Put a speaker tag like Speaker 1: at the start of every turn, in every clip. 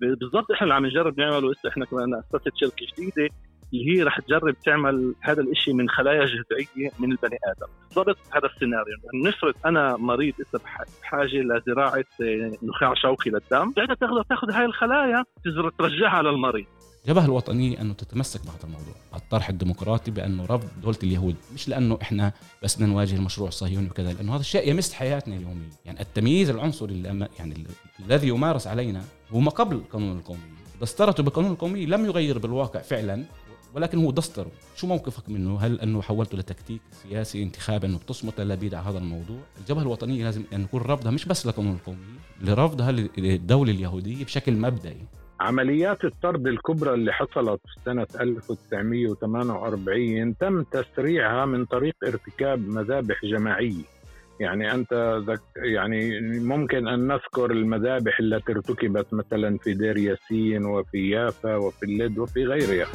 Speaker 1: بالضبط إحنا اللي عم نجرب نعمله هسه إحنا كمان اسست شركة جديدة اللي هي رح تجرب تعمل هذا الشيء من خلايا جذعية من البني آدم. بالضبط هذا السيناريو. نفرض أنا مريض هسه بحاجة لزراعة آه، نخاع شوكي للدم. ساعتها تقدر تاخذ هاي الخلايا ترجعها للمريض.
Speaker 2: جبهة الوطنية أنه تتمسك بهذا الموضوع الطرح الديمقراطي بأنه رفض دولة اليهود مش لأنه إحنا بس بدنا نواجه المشروع الصهيوني وكذا لأنه هذا الشيء يمس حياتنا اليومية. يعني التمييز العنصري اللي يعني الذي يمارس علينا هو ما قبل القانون القومي. دسترته بالقانون القومي لم يغير بالواقع فعلا ولكن هو دستره. شو موقفك منه؟ هل أنه حولته لتكتيك سياسي انتخابي أنه بتصمت للبيد على هذا الموضوع؟ الجبهة الوطنية لازم أن يكون رفضها مش بس للقانون القومي لرفضها للدولة اليهودية بشكل مبدئي.
Speaker 3: عمليات الطرد الكبرى اللي حصلت في سنة 1948 تم تسريعها من طريق ارتكاب مذابح جماعية. يعني أنت يعني ممكن أن نذكر المذابح التي ارتكبت مثلا في دير ياسين وفي يافا وفي اللد وفي غيرها.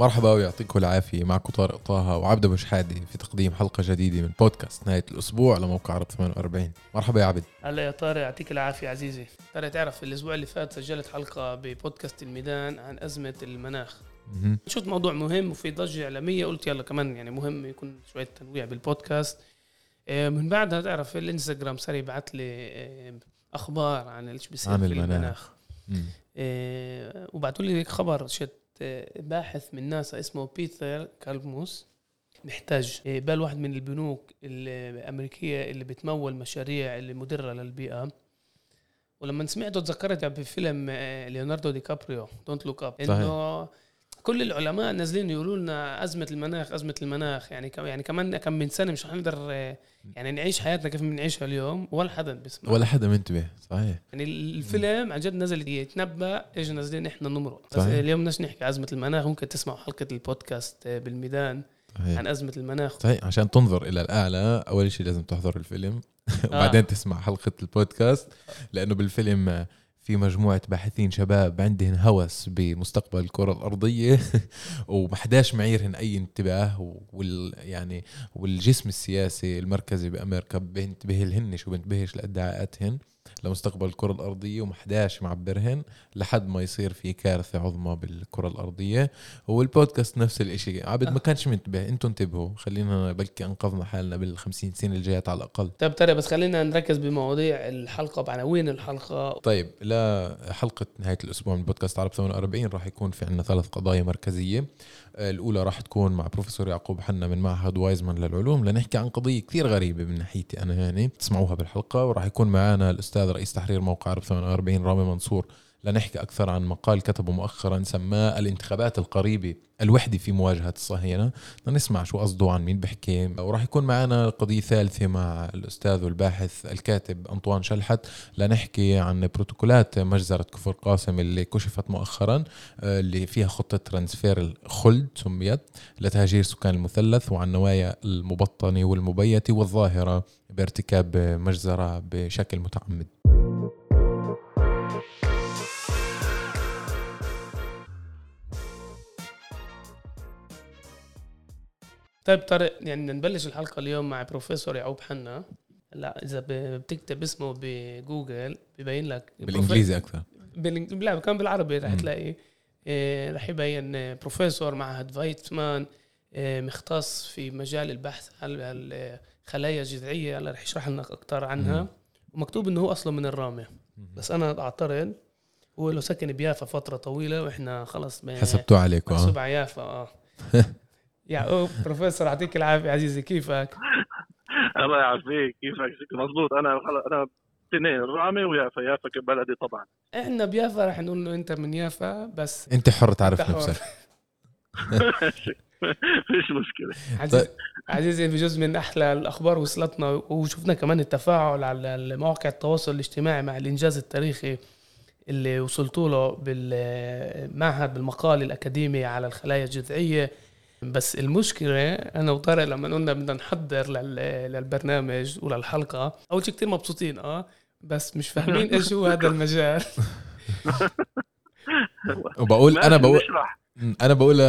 Speaker 4: مرحبا ويعطيكم العافية. معكم طارق طه وعبد شحادة في تقديم حلقة جديدة من بودكاست نهاية الأسبوع على موقع عرب 48 مرحبا يا عبد.
Speaker 5: هلا يا طارق يعطيك العافية عزيزي. طارق تعرف الأسبوع اللي فات سجلت حلقة ببودكاست الميدان عن أزمة المناخ. شفت موضوع مهم وفي ضجة إعلامية قلت يلا كمان يعني مهم يكون شوية تنويع بالبودكاست. آه، من بعدها تعرف الإنستغرام صار يبعث لي آه، أخبار عن إيش بيصير في المناخ, المناخ. آه، وبعثوا لي خبر شت باحث من ناسا اسمه بيتر كالموس محتاج. بال واحد من البنوك الأمريكية اللي بتمول مشاريع اللي مدرة للبيئة. ولما سمعته تذكرت بفيلم ليوناردو دي كابريو Don't Look Up إنه كل العلماء نازلين يقولوا لنا أزمة المناخ أزمة المناخ. يعني يعني كمان كم من سنة مش حنقدر يعني نعيش حياتنا كيف بنعيشها اليوم ولا حدا بيسمع.
Speaker 4: ولا حدا منتبه صحيح.
Speaker 5: يعني الفيلم عن جد نزل يتنبأ إيش نازلين إحنا نمرق بس اليوم بدناش نحكي أزمة المناخ ممكن تسمعوا حلقة البودكاست بالميدان صحيح. عن أزمة المناخ.
Speaker 4: صحيح عشان تنظر إلى الاعلى أول شيء لازم تحضر الفيلم. وبعدين آه. تسمع حلقة البودكاست لأنه بالفيلم في مجموعة باحثين شباب عندهم هوس بمستقبل الكرة الأرضية. ومحداش معيرهن أي انتباه وال يعني والجسم السياسي المركزي بأمريكا بينتبه لهن شو بينتبهش لأدعاءاتهن. لمستقبل الكرة الأرضية ومحداش معبرهن لحد ما يصير في كارثة عظمى بالكرة الأرضية. والبودكاست نفس الإشي. عبد ما كانش منتبه. أنتم انتبهوا. خلينا بلكي أنقذنا حالنا بالخمسين سنة الجايات على الأقل.
Speaker 5: طيب ترى بس خلينا نركز بمواضيع الحلقة بعناوين الحلقة؟
Speaker 4: طيب لحلقة نهاية الأسبوع من بودكاست عرب 48 راح يكون في عندنا ثلاث قضايا مركزية. الأولى راح تكون مع بروفيسور يعقوب حنا من معهد وايزمان للعلوم لنحكي عن قضية كثير غريبة من ناحيتي أنا يعني تسمعوها بالحلقة وراح يكون معنا الأستاذ رئيس تحرير موقع عرب 48 رامي منصور. لنحكي أكثر عن مقال كتبه مؤخرا سماه الانتخابات القريبة الوحدة في مواجهة الصهاينة نسمع شو قصده عن مين بحكي. وراح يكون معنا قضية ثالثة مع الأستاذ والباحث الكاتب أنطوان شلحت. لنحكي عن بروتوكولات مجزرة كفر قاسم اللي كشفت مؤخرا آه، اللي فيها خطة ترانسفير الخلد سميت لتهجير سكان المثلث وعن نوايا المبطنة والمبيتة والظاهرة بارتكاب مجزرة بشكل متعمد.
Speaker 5: طيب طارق يعني نبلش الحلقة اليوم مع بروفيسور يعقوب حنا. لا إذا بتكتب اسمه بجوجل ببين لك
Speaker 4: بالإنجليزي
Speaker 5: أكثر. لا كان بالعربي رح تلاقي. إيه رح يبين بروفيسور معهد إيه مختص في مجال البحث عن الخلايا الجذعيه هلا رح يشرح لنا أكثر عنها. مم. ومكتوب إنه هو أصلا من الرامه بس أنا أعترض هو له سكن بيافا فترة طويلة وإحنا خلص
Speaker 4: حسبتوه عليكم
Speaker 5: محسوب على يافا آه. يعقوب بروفيسور يعطيك العافية عزيزي كيفك؟
Speaker 1: الله يعافيك كيفك؟ مضبوط أنا أنا اثنين رامي ويافا. يافا بلدي طبعا.
Speaker 5: إحنا بيافا رح نقول له أنت من يافا بس
Speaker 4: أنت حر تعرف نفسك.
Speaker 1: فيش مشكلة.
Speaker 5: عزيزي, عزيزي بجزء من أحلى الأخبار وصلتنا وشفنا كمان التفاعل على مواقع التواصل الاجتماعي مع الإنجاز التاريخي اللي وصلتوا له بالمعهد بالمقال الأكاديمي على الخلايا الجذعية. بس المشكلة أنا وطارق لما قلنا بدنا نحضر للبرنامج وللحلقة أول شيء كتير مبسوطين أه بس مش فاهمين إيش هو هذا المجال.
Speaker 4: وبقول أنا بقول أنا بقول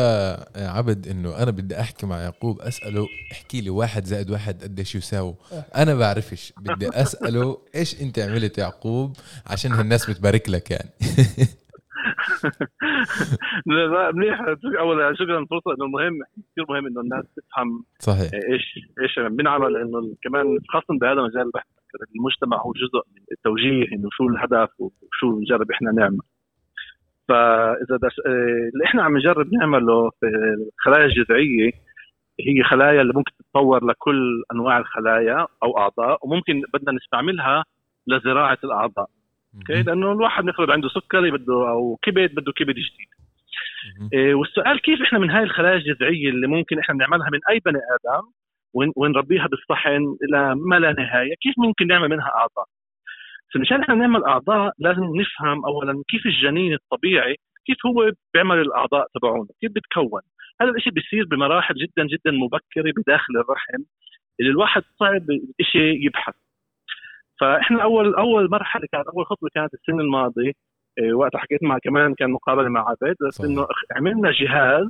Speaker 4: عبد إنه أنا بدي أحكي مع يعقوب أسأله احكي لي واحد زائد واحد قديش يساوي. أنا بعرفش بدي أسأله إيش أنت عملت يعقوب عشان الناس بتبارك لك يعني.
Speaker 1: لا منيح. أولا شكرا الفرصه إنه مهم كثير مهم إنه الناس تفهم
Speaker 4: صحيح.
Speaker 1: إيش إيش بنعمل لأنه كمان خاصة بهذا المجال البحث المجتمع هو جزء من التوجيه إنه شو الهدف وشو نجرب إحنا نعمل. فإذا دش... آه، اللي إحنا عم نجرب نعمله في الخلايا الجذعيه هي خلايا اللي ممكن تتطور لكل أنواع الخلايا أو أعضاء وممكن بدنا نستعملها لزراعة الأعضاء. okay لأنه الواحد نفرض عنده سكري بده أو كبد بده كبد جديد. إيه والسؤال كيف إحنا من هاي الخلايا الجذعية اللي ممكن إحنا نعملها من أي بني آدم ونربيها بالصحن إلى ما لا نهاية كيف ممكن نعمل منها أعضاء؟ فمشان إحنا نعمل أعضاء لازم نفهم اولا كيف الجنين الطبيعي كيف هو بيعمل الأعضاء تبعونه كيف بتكون؟ هذا الشيء بيصير بمراحل جدا جدا مبكرة بداخل الرحم اللي الواحد صعب شيء يبحث. فإحنا اول أول مرحله كانت أول خطوة كانت السنة الماضية. إيه، وقت حكيت مع كمان كان مقابلة مع عبد بس إنه عملنا جهاز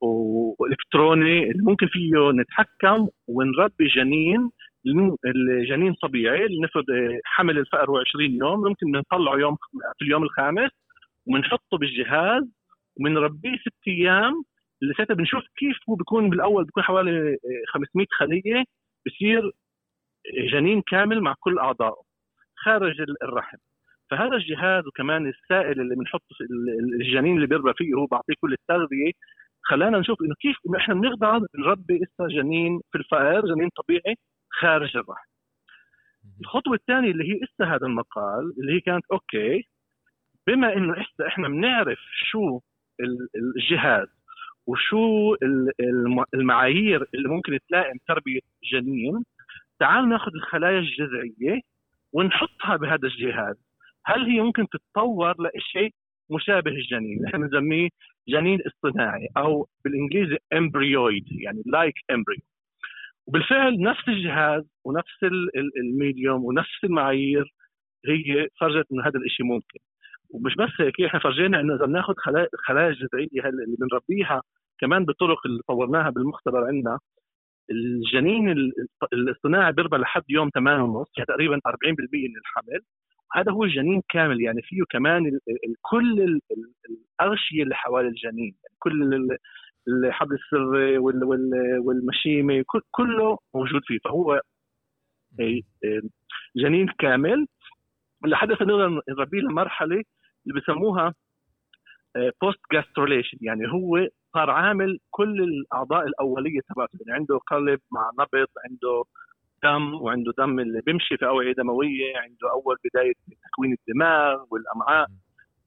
Speaker 1: وإلكتروني اللي ممكن فيه نتحكم ونربي جنين الجنين طبيعي نفرض إيه، حمل الفأر هو 20 يوم ممكن نطلعه يوم في اليوم الخامس وبنحطه بالجهاز وبنربيه ست أيام اللي ساعتها بنشوف كيف هو بيكون بالأول بيكون حوالي 500 إيه، خلية بصير جنين كامل مع كل اعضائه خارج الرحم. فهذا الجهاز وكمان السائل اللي بنحطه الجنين اللي بيربى فيه هو بعطيه كل التغذية. خلانا نشوف إنه كيف إنه إحنا بنقدر نربي لسه جنين في الفأر جنين طبيعي خارج الرحم. الخطوة الثانية اللي هي لسه هذا المقال اللي هي كانت أوكي بما إنه لسه إحنا بنعرف شو الجهاز وشو المعايير اللي ممكن تلائم تربية جنين تعال ناخذ الخلايا الجذعية ونحطها بهذا الجهاز. هل هي ممكن تتطور لشيء مشابه الجنين؟ إحنا بنسميه جنين اصطناعي أو بالإنجليزي embryoid يعني like like embryo وبالفعل نفس الجهاز ونفس الميديوم ونفس المعايير هي فرجت إنه هذا الشيء ممكن. ومش بس هيك إحنا فرجينا إنه إذا بناخذ خلايا الجذعيه اللي بنربيها كمان بالطرق اللي طورناها بالمختبر عندنا الجنين الاصطناعي بيربى لحد يوم 8 ونص يعني تقريبا 40% من الحمل. هذا هو الجنين كامل يعني فيه كمان كل الأغشية اللي حوالي الجنين يعني كل الحبل السري والمشيمة كله موجود فيه. فهو جنين كامل. لحد نقدر نربيه لمرحلة اللي بسموها post gastrulation يعني هو صار عامل كل الأعضاء الأولية تبعته يعني عنده قلب مع نبض عنده دم وعنده دم اللي بيمشي في أوعية دموية عنده أول بداية تكوين الدماغ والأمعاء.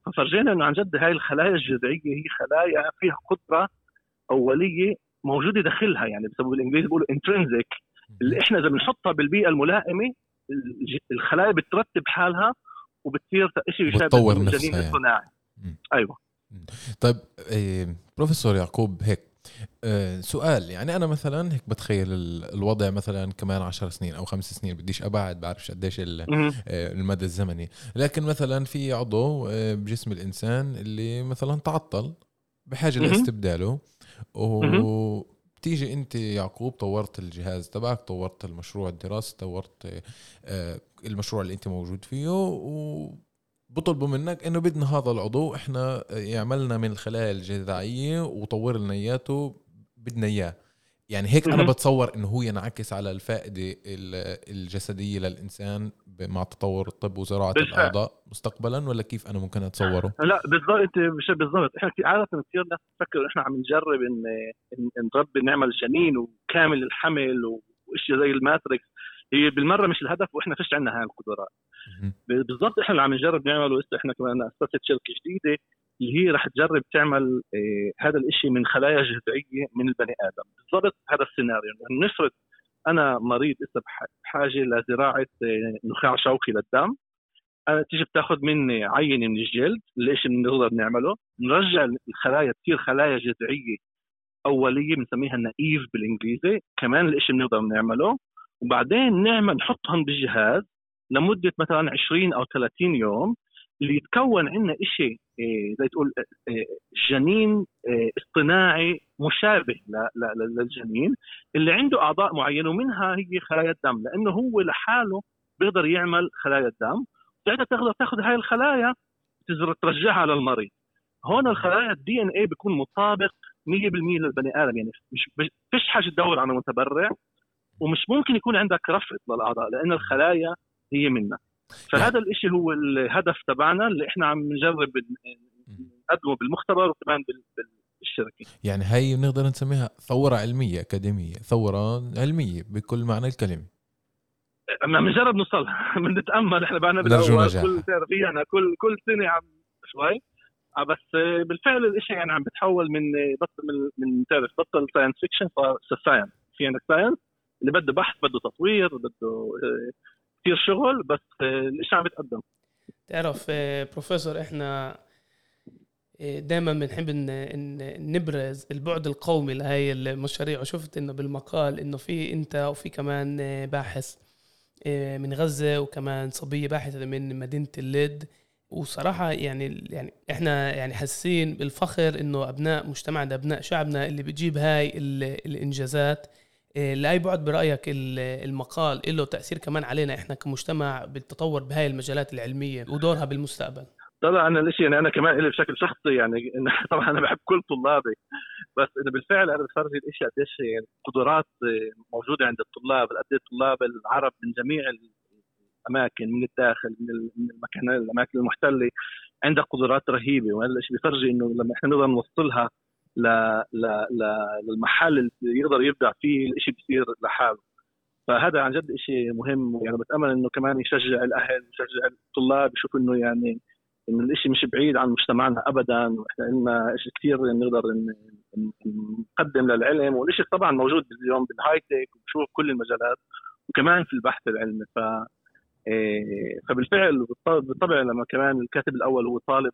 Speaker 1: ففرجينا إنه عن جد هاي الخلايا الجذعية هي خلايا فيها قدرة أولية موجودة داخلها يعني بسبب بالانجليزي بيقولوا انترنزك اللي إحنا إذا بنحطها بالبيئة الملائمة الخلايا بترتب حالها وبتصير شيء
Speaker 4: يشابه الجنين يعني.
Speaker 1: الصناعي. أيوه.
Speaker 4: طيب إيه بروفيسور يعقوب هيك أه سؤال يعني أنا مثلا هيك بتخيل الوضع مثلا كمان عشر سنين أو خمس سنين بديش أبعد بعرفش قديش آه، المدى الزمني. لكن مثلا في عضو بجسم الإنسان اللي مثلا تعطل بحاجة لاستبداله وبتيجي أنت يعقوب طورت الجهاز تبعك طورت المشروع الدراسي طورت المشروع اللي أنت موجود فيه و بطلبوا منك إنه بدنا هذا العضو. إحنا يعملنا من الخلايا الجذعيه وطور لنا إياته بدنا إياه. يعني هيك أنا بتصور إنه هو ينعكس على الفائدة الجسدية للإنسان مع تطور الطب وزراعة. الأعضاء مستقبلا ولا كيف أنا ممكن أتصوره؟
Speaker 1: لا بالضبط انت مش بالضبط. إحنا عادة كثير ناس تفكر إحنا عم نجرب إن نربي نعمل جنين وكامل الحمل وإشياء زي ال Matrix. هي بالمرة مش الهدف وإحنا فيش عندنا هاي القدرات. بالضبط إحنا اللي عم نجرب نعمله هسه إحنا كمان اسست شركة جديدة اللي هي رح تجرب تعمل آه هذا الشيء من خلايا جذعية من البني آدم. بالضبط هذا السيناريو. نفرض أنا مريض لسه بحاجة لزراعة آه نخاع شوكي للدم. أنا تيجي بتاخذ مني عينة من الجلد الشيء اللي بنقدر نعمله. نرجع الخلايا تصير خلايا جذعية أولية بنسميها نايف بالإنجليزي. كمان الشيء بنقدر نعمله. وبعدين نعمل نحطهم بالجهاز. لمدة مثلا 20 أو 30 يوم اللي يتكون عندنا شيء إيه زي تقول إيه جنين إيه اصطناعي مشابه للجنين اللي عنده أعضاء معينة ومنها هي خلايا الدم لأنه هو لحاله بيقدر يعمل خلايا الدم. ساعتها تقدر تاخذ هاي الخلايا ترجعها للمريض. هون الخلايا الدي ان اي بيكون مطابق 100% للبني آدم يعني مش فيش حاجة تدور على متبرع ومش ممكن يكون عندك رفض للأعضاء لأن الخلايا هي منا فهذا الشيء هو الهدف تبعنا اللي إحنا عم نجرب نقدمه بالمختبر وكمان بالشركة
Speaker 4: يعني هي بنقدر نسميها ثورة علمية أكاديمية. ثورة علمية بكل معنى الكلمة.
Speaker 1: عم نجرب نوصلها. بنتامل إحنا بعدنا
Speaker 4: بالاول
Speaker 1: كل تعرفينا كل كل سنة عم شوي. آه، بس بالفعل الشيء يعني عم بتحول من بطل من من تعرف بطل science fiction صار science في عندك science اللي بده بحث بده تطوير بده آه، كثير شغل بس آه، الشيء عم بيتقدم
Speaker 5: تعرف بروفيسور إحنا دائما بنحب نبرز البعد القومي لهي المشاريع. وشفت إنه بالمقال إنه في أنت وفي كمان باحث من غزة وكمان صبية باحثة من مدينة الليد. وصراحة يعني يعني إحنا يعني حاسين بالفخر إنه أبناء مجتمعنا أبناء شعبنا اللي بتجيب هاي الإنجازات. آه، لأي بعد برأيك المقال له تأثير كمان علينا إحنا كمجتمع بالتطور بهاي المجالات العلمية ودورها بالمستقبل؟
Speaker 1: طبعا الشيء يعني أنا كمان لي بشكل شخصي يعني طبعا أنا بحب كل طلابي بس إنه بالفعل أنا بفرجي الاشياء قديش يعني قدرات موجودة عند الطلاب قد الطلاب العرب من جميع الأماكن من الداخل من المكان الأماكن المحتلة عندها قدرات رهيبة. وهذا الشيء بيفرجي إنه لما إحنا نقدر نوصلها ل... للمحل اللي يقدر يبدع فيه الشيء بيصير لحاله. فهذا عن جد شيء مهم ويعني بتأمل إنه كمان يشجع الأهل يشجع الطلاب يشوفوا إنه يعني إنه الشيء مش بعيد عن مجتمعنا ابدا وإحنا لنا شيء كثير نقدر نقدم للعلم. والشيء طبعا موجود اليوم بالهاي تك وبشوف كل المجالات وكمان في البحث العلمي. ف إيه، فبالفعل بالطبع لما كمان الكاتب الأول هو طالب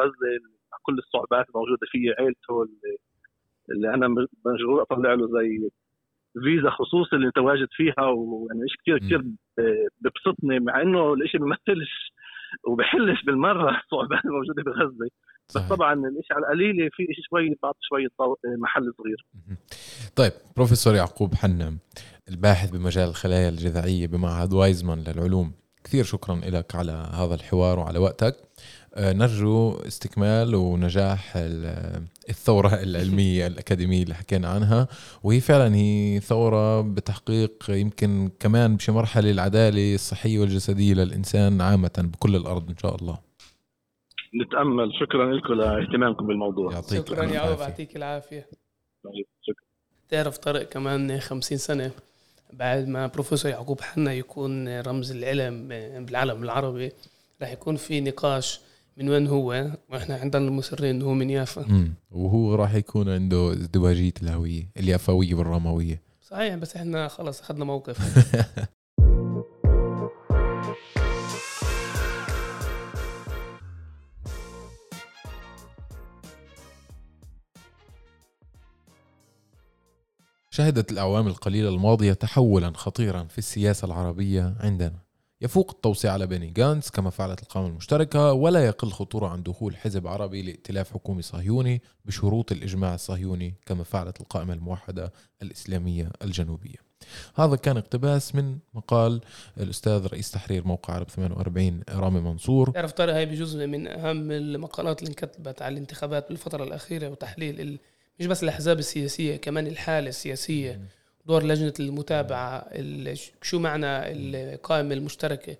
Speaker 1: غزه كل الصعوبات الموجودة فيه عيلته اللي, اللي أنا مشغول أطلع له زي فيزا خصوصي اللي تواجد فيها ويعني شيء كثير كثير ببسطني مع إنه الشيء بيمثلش وبحلش بالمرة الصعوبات الموجودة بغزة. بس طبعا الشيء على القليله في شيء شوي بعطي شوية محل صغير.
Speaker 4: طيب بروفيسور يعقوب حنم الباحث بمجال الخلايا الجذعية بمعهد وايزمان للعلوم كثير شكرا لك على هذا الحوار وعلى وقتك. نرجو استكمال ونجاح الثورة العلمية الأكاديمية اللي حكينا عنها. وهي فعلا هي ثورة بتحقيق يمكن كمان بشي مرحلة العدالة الصحية والجسدية للإنسان عامة بكل الأرض إن شاء الله.
Speaker 1: نتأمل. شكرا لكم لاهتمامكم بالموضوع.
Speaker 5: يعطيك شكرا يا عوض. يعطيك العافية. طيب، شكرا. تعرف طارق كمان خمسين سنة بعد ما بروفيسور يعقوب حنا يكون رمز العلم بالعالم العربي راح يكون في نقاش من وين هو؟ وإحنا عندنا المصرين إنه هو من يافا.
Speaker 4: وهو راح يكون عنده ازدواجية الهوية اليافوية والرموية.
Speaker 5: صحيح بس إحنا خلص أخذنا موقف.
Speaker 4: شهدت الأعوام القليلة الماضية تحولا خطيرا في السياسة العربية عندنا. يفوق التوصية على بني غانس كما فعلت القائمة المشتركة ولا يقل خطورة عن دخول حزب عربي لائتلاف حكومي صهيوني بشروط الإجماع الصهيوني كما فعلت القائمة الموحدة الإسلامية الجنوبية. هذا كان اقتباس من مقال الأستاذ رئيس تحرير موقع عرب 48 رامي منصور.
Speaker 5: تعرف طارق هاي بجزء من أهم المقالات اللي انكتبت على الانتخابات بالفترة الأخيرة وتحليل مش بس الأحزاب السياسية كمان الحالة السياسية. دور لجنة المتابعة شو معنى القائمة المشتركة؟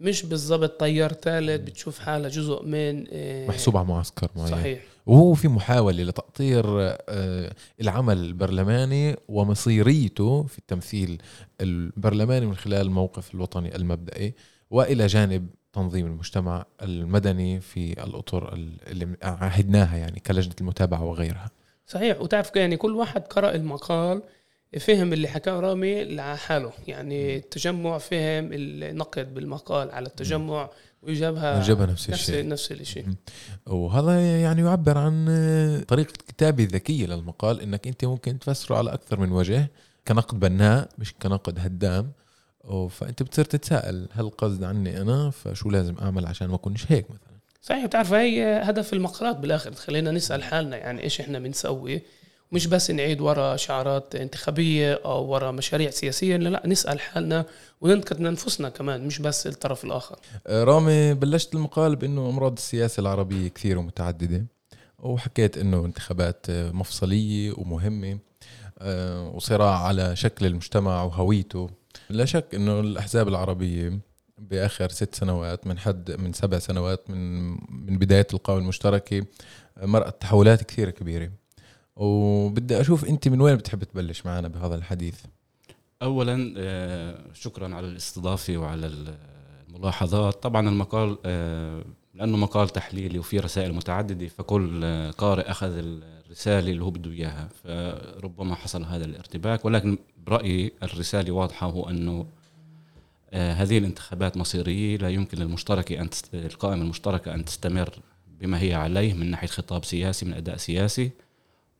Speaker 5: مش بالضبط طيار ثالث بتشوف حالها جزء من
Speaker 4: آه، محسوب على معسكر
Speaker 5: معين. صحيح.
Speaker 4: وهو في محاولة لتأطير آه، العمل البرلماني ومصيريته في التمثيل البرلماني من خلال الموقف الوطني المبدئي وإلى جانب تنظيم المجتمع المدني في الأطر اللي عهدناها يعني كلجنة المتابعة وغيرها.
Speaker 5: صحيح. وتعرف يعني كل واحد قرأ المقال فهم اللي حكاه رامي لحاله. يعني التجمع فهم النقد بالمقال على التجمع وجابها
Speaker 4: جابها نفس الشيء.
Speaker 5: نفس الشيء.
Speaker 4: وهذا يعني يعبر عن طريقة كتابة ذكية للمقال إنك أنت ممكن تفسره على أكثر من وجه كنقد بناء مش كنقد هدام. فأنت بتصير تتساءل هل قصد عني أنا؟ فشو لازم أعمل عشان ما أكونش هيك مثلا؟
Speaker 5: صحيح بتعرف هي هدف المقالات بالآخر. خلينا نسأل حالنا يعني إيش إحنا بنسوي. مش بس نعيد ورا شعارات انتخابية أو ورا مشاريع سياسية لا, لا نسأل حالنا وننتقد أنفسنا كمان مش بس الطرف الآخر.
Speaker 4: آه، رامي بلشت المقال بأنه أمراض السياسة العربية كثير ومتعددة وحكيت إنه انتخابات مفصلية ومهمة آه، وصراع على شكل المجتمع وهويته. لا شك إنه الأحزاب العربية بآخر ست سنوات من حد من سبع سنوات من من بداية القوائم المشتركة مرأت تحولات كثير كبيرة. وبدي أشوف أنت من وين بتحب تبلش معنا بهذا الحديث؟
Speaker 2: اولا آه، شكرا على الاستضافة وعلى الملاحظات. طبعا المقال آه، لأنه مقال تحليلي وفي رسائل متعددة فكل قارئ أخذ الرسالة اللي هو بده إياها فربما حصل هذا الارتباك. ولكن برأيي الرسالة واضحة هو أنه آه، هذه الانتخابات مصيرية. لا يمكن للمشتركه أن. القائمة المشتركة أن تستمر بما هي عليه من ناحية خطاب سياسي من أداء سياسي.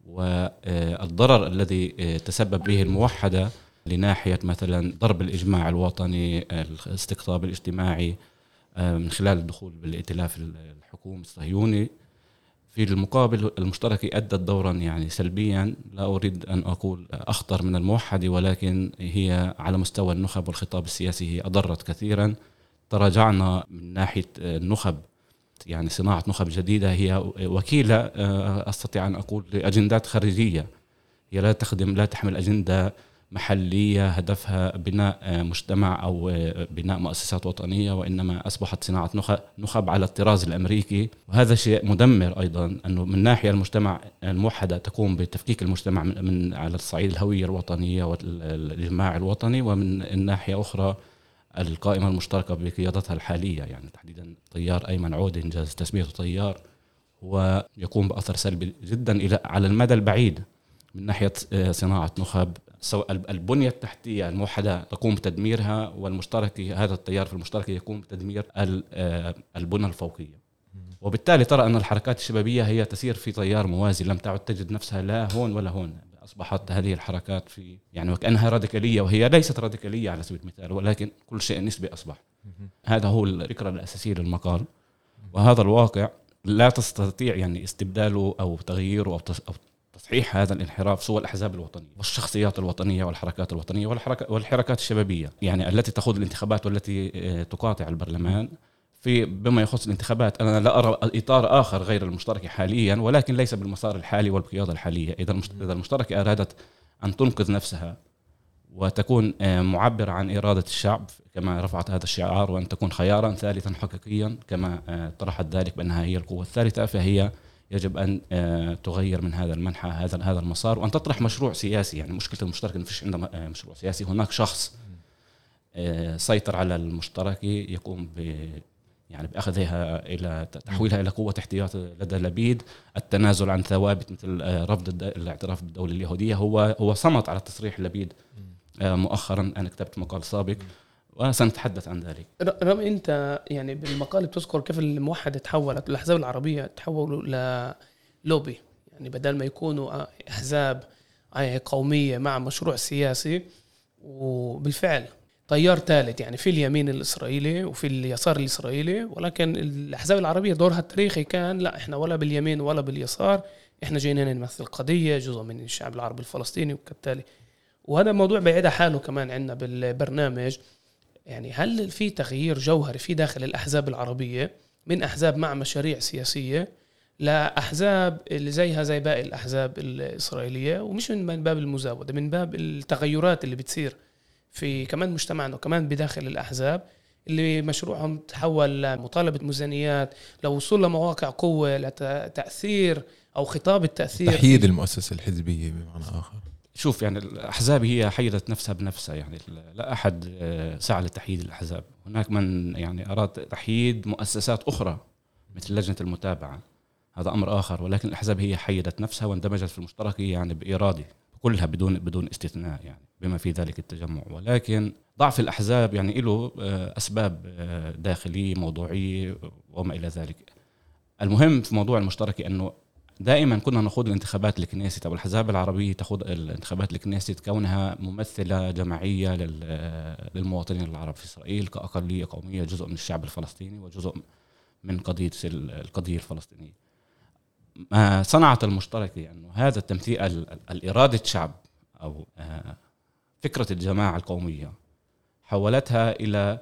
Speaker 2: والضرر الذي آه، تسبب به الموحدة لناحية مثلا ضرب الإجماع الوطني الاستقطاب الاجتماعي آه، من خلال الدخول بالائتلاف الحكومي الصهيوني. في المقابل المشتركة أدت دورا يعني سلبيا. لا أريد أن أقول أخطر من الموحدة ولكن هي على مستوى النخب والخطاب السياسي هي أضرت كثيرا. تراجعنا من ناحية النخب يعني صناعة نخب جديدة هي وكيلة آه، أستطيع أن أقول لأجندات خارجية. هي لا تخدم لا تحمل أجندة محلية هدفها بناء آه، مجتمع أو آه، بناء مؤسسات وطنية وإنما أصبحت صناعة نخب على الطراز الأمريكي. وهذا شيء مدمر أيضا أنه من ناحية المجتمع الموحدة تقوم بتفكيك المجتمع من على الصعيد الهوية الوطنية والإجماع الوطني ومن الناحية أخرى القائمة المشتركة بقيادتها الحالية يعني تحديدا طيار أيمن عود إنجاز تسميته طيار ويقوم بأثر سلبي جدا إلى على المدى البعيد من ناحية آه، صناعة نخب. سواء البنية التحتية الموحدة تقوم بتدميرها والمشتركة هذا التيار في المشتركة يقوم بتدمير آه، البنى الفوقية. وبالتالي ترى أن الحركات الشبابية هي تسير في تيار موازي لم تعد تجد نفسها لا هون ولا هون. أصبحت هذه الحركات في يعني وكأنها راديكالية وهي ليست راديكالية على سبيل المثال ولكن كل شيء نسبي أصبح. هذا هو الفكرة الأساسية للمقال. وهذا الواقع لا تستطيع يعني استبداله أو تغييره أو تصحيح هذا الانحراف سوى الأحزاب الوطنية والشخصيات الوطنية والحركات الوطنية والحركات الشبابية يعني التي تخوض الانتخابات والتي آه، تقاطع البرلمان. في بما يخص الانتخابات أنا لا أرى إطار آخر غير المشتركه حاليا ولكن ليس بالمسار الحالي والقيادة الحالية. إذا إذا المشتركة أرادت أن تنقذ نفسها وتكون آه، معبرة عن إرادة الشعب كما رفعت هذا الشعار وأن تكون خيارا ثالثا حقيقيا كما آه، طرحت ذلك بأنها هي القوة الثالثة فهي يجب أن آه، تغير من هذا المنحى هذا هذا المسار وأن تطرح مشروع سياسي. يعني مشكلة المشترك ما فيش عندنا آه، مشروع سياسي هناك شخص سيطر على المشتركه يقوم يعني بأخذها إلى تحويلها إلى قوة احتياط لدى لبيد. التنازل عن ثوابت مثل رفض الاعتراف بالدولة اليهودية هو هو صمت على تصريح لبيد. مؤخرا أنا كتبت مقال سابق وسنتحدث عن ذلك.
Speaker 5: رامي أنت يعني بالمقال بتذكر كيف الموحده تحولت الأحزاب العربية تحولوا للوبي يعني بدل ما يكونوا أحزاب قومية مع مشروع سياسي وبالفعل تيار ثالث يعني في اليمين الإسرائيلي وفي اليسار الإسرائيلي ولكن الأحزاب العربية دورها التاريخي كان لا إحنا ولا باليمين ولا باليسار إحنا جايين هنا نمثل قضية جزء من الشعب العربي الفلسطيني وكالتالي وهذا موضوع بعيد حاله كمان عندنا بالبرنامج. يعني هل في تغيير جوهري في داخل الأحزاب العربية من أحزاب مع مشاريع سياسية لأحزاب اللي زيها زي باقي الأحزاب الإسرائيلية؟ ومش من باب المزاودة من باب التغيرات اللي بتصير في كمان مجتمعنا وكمان بداخل الأحزاب اللي مشروعهم تحول لمطالبة ميزانيات لوصول لمواقع قوة لتأثير أو خطاب التأثير.
Speaker 4: تحييد المؤسسة الحزبية بمعنى آخر.
Speaker 2: شوف يعني الأحزاب هي حيدت نفسها بنفسها يعني لا أحد آه، سعى لتحييد الأحزاب. هناك من يعني أراد تحييد مؤسسات أخرى مثل لجنة المتابعة. هذا أمر آخر ولكن الأحزاب هي حيدت نفسها واندمجت في المشتركه يعني باراده كلها بدون بدون استثناء يعني بما في ذلك التجمع ولكن ضعف الأحزاب يعني له آه، أسباب آه، داخليه موضوعيه وما إلى ذلك المهم في موضوع المشتركه إنه دائما كنا نخوض الانتخابات الكنيست أو الأحزاب العربية تخوض الانتخابات الكنيست كونها ممثلة جماعية للمواطنين العرب في إسرائيل كأقلية قومية جزء من الشعب الفلسطيني وجزء من قضية القضية الفلسطينية. ما صنعت المشتركه انه يعني هذا التمثيل الإرادة شعب أو آه، فكرة الجماعة القومية. حولتها إلى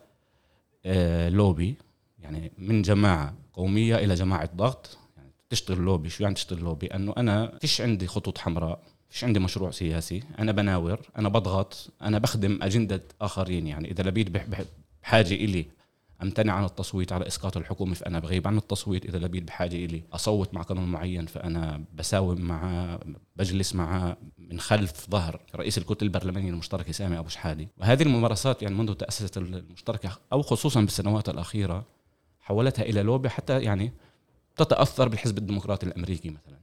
Speaker 2: آه، لوبي يعني من جماعة قومية إلى جماعة ضغط. يعني تشتغل لوبي شو يعني تشتغل لوبي؟ أنه أنا فيش عندي خطوط حمراء فيش عندي مشروع سياسي أنا بناور أنا بضغط أنا بخدم أجندة آخرين. يعني إذا لبيد بحاجة إلي أمتنع عن التصويت على إسقاط الحكومة فأنا بغيب عن التصويت. إذا لبيد بحاجه إلي أصوت مع قانون معين فأنا بساوم معه بجلس معه من خلف ظهر رئيس الكتله البرلمانيه المشتركه سامي أبو شحاده وهذه الممارسات يعني منذ تأسست المشتركة أو خصوصا بالسنوات الأخيرة حولتها إلى لوبي حتى يعني تتأثر بالحزب الديمقراطي الأمريكي مثلا.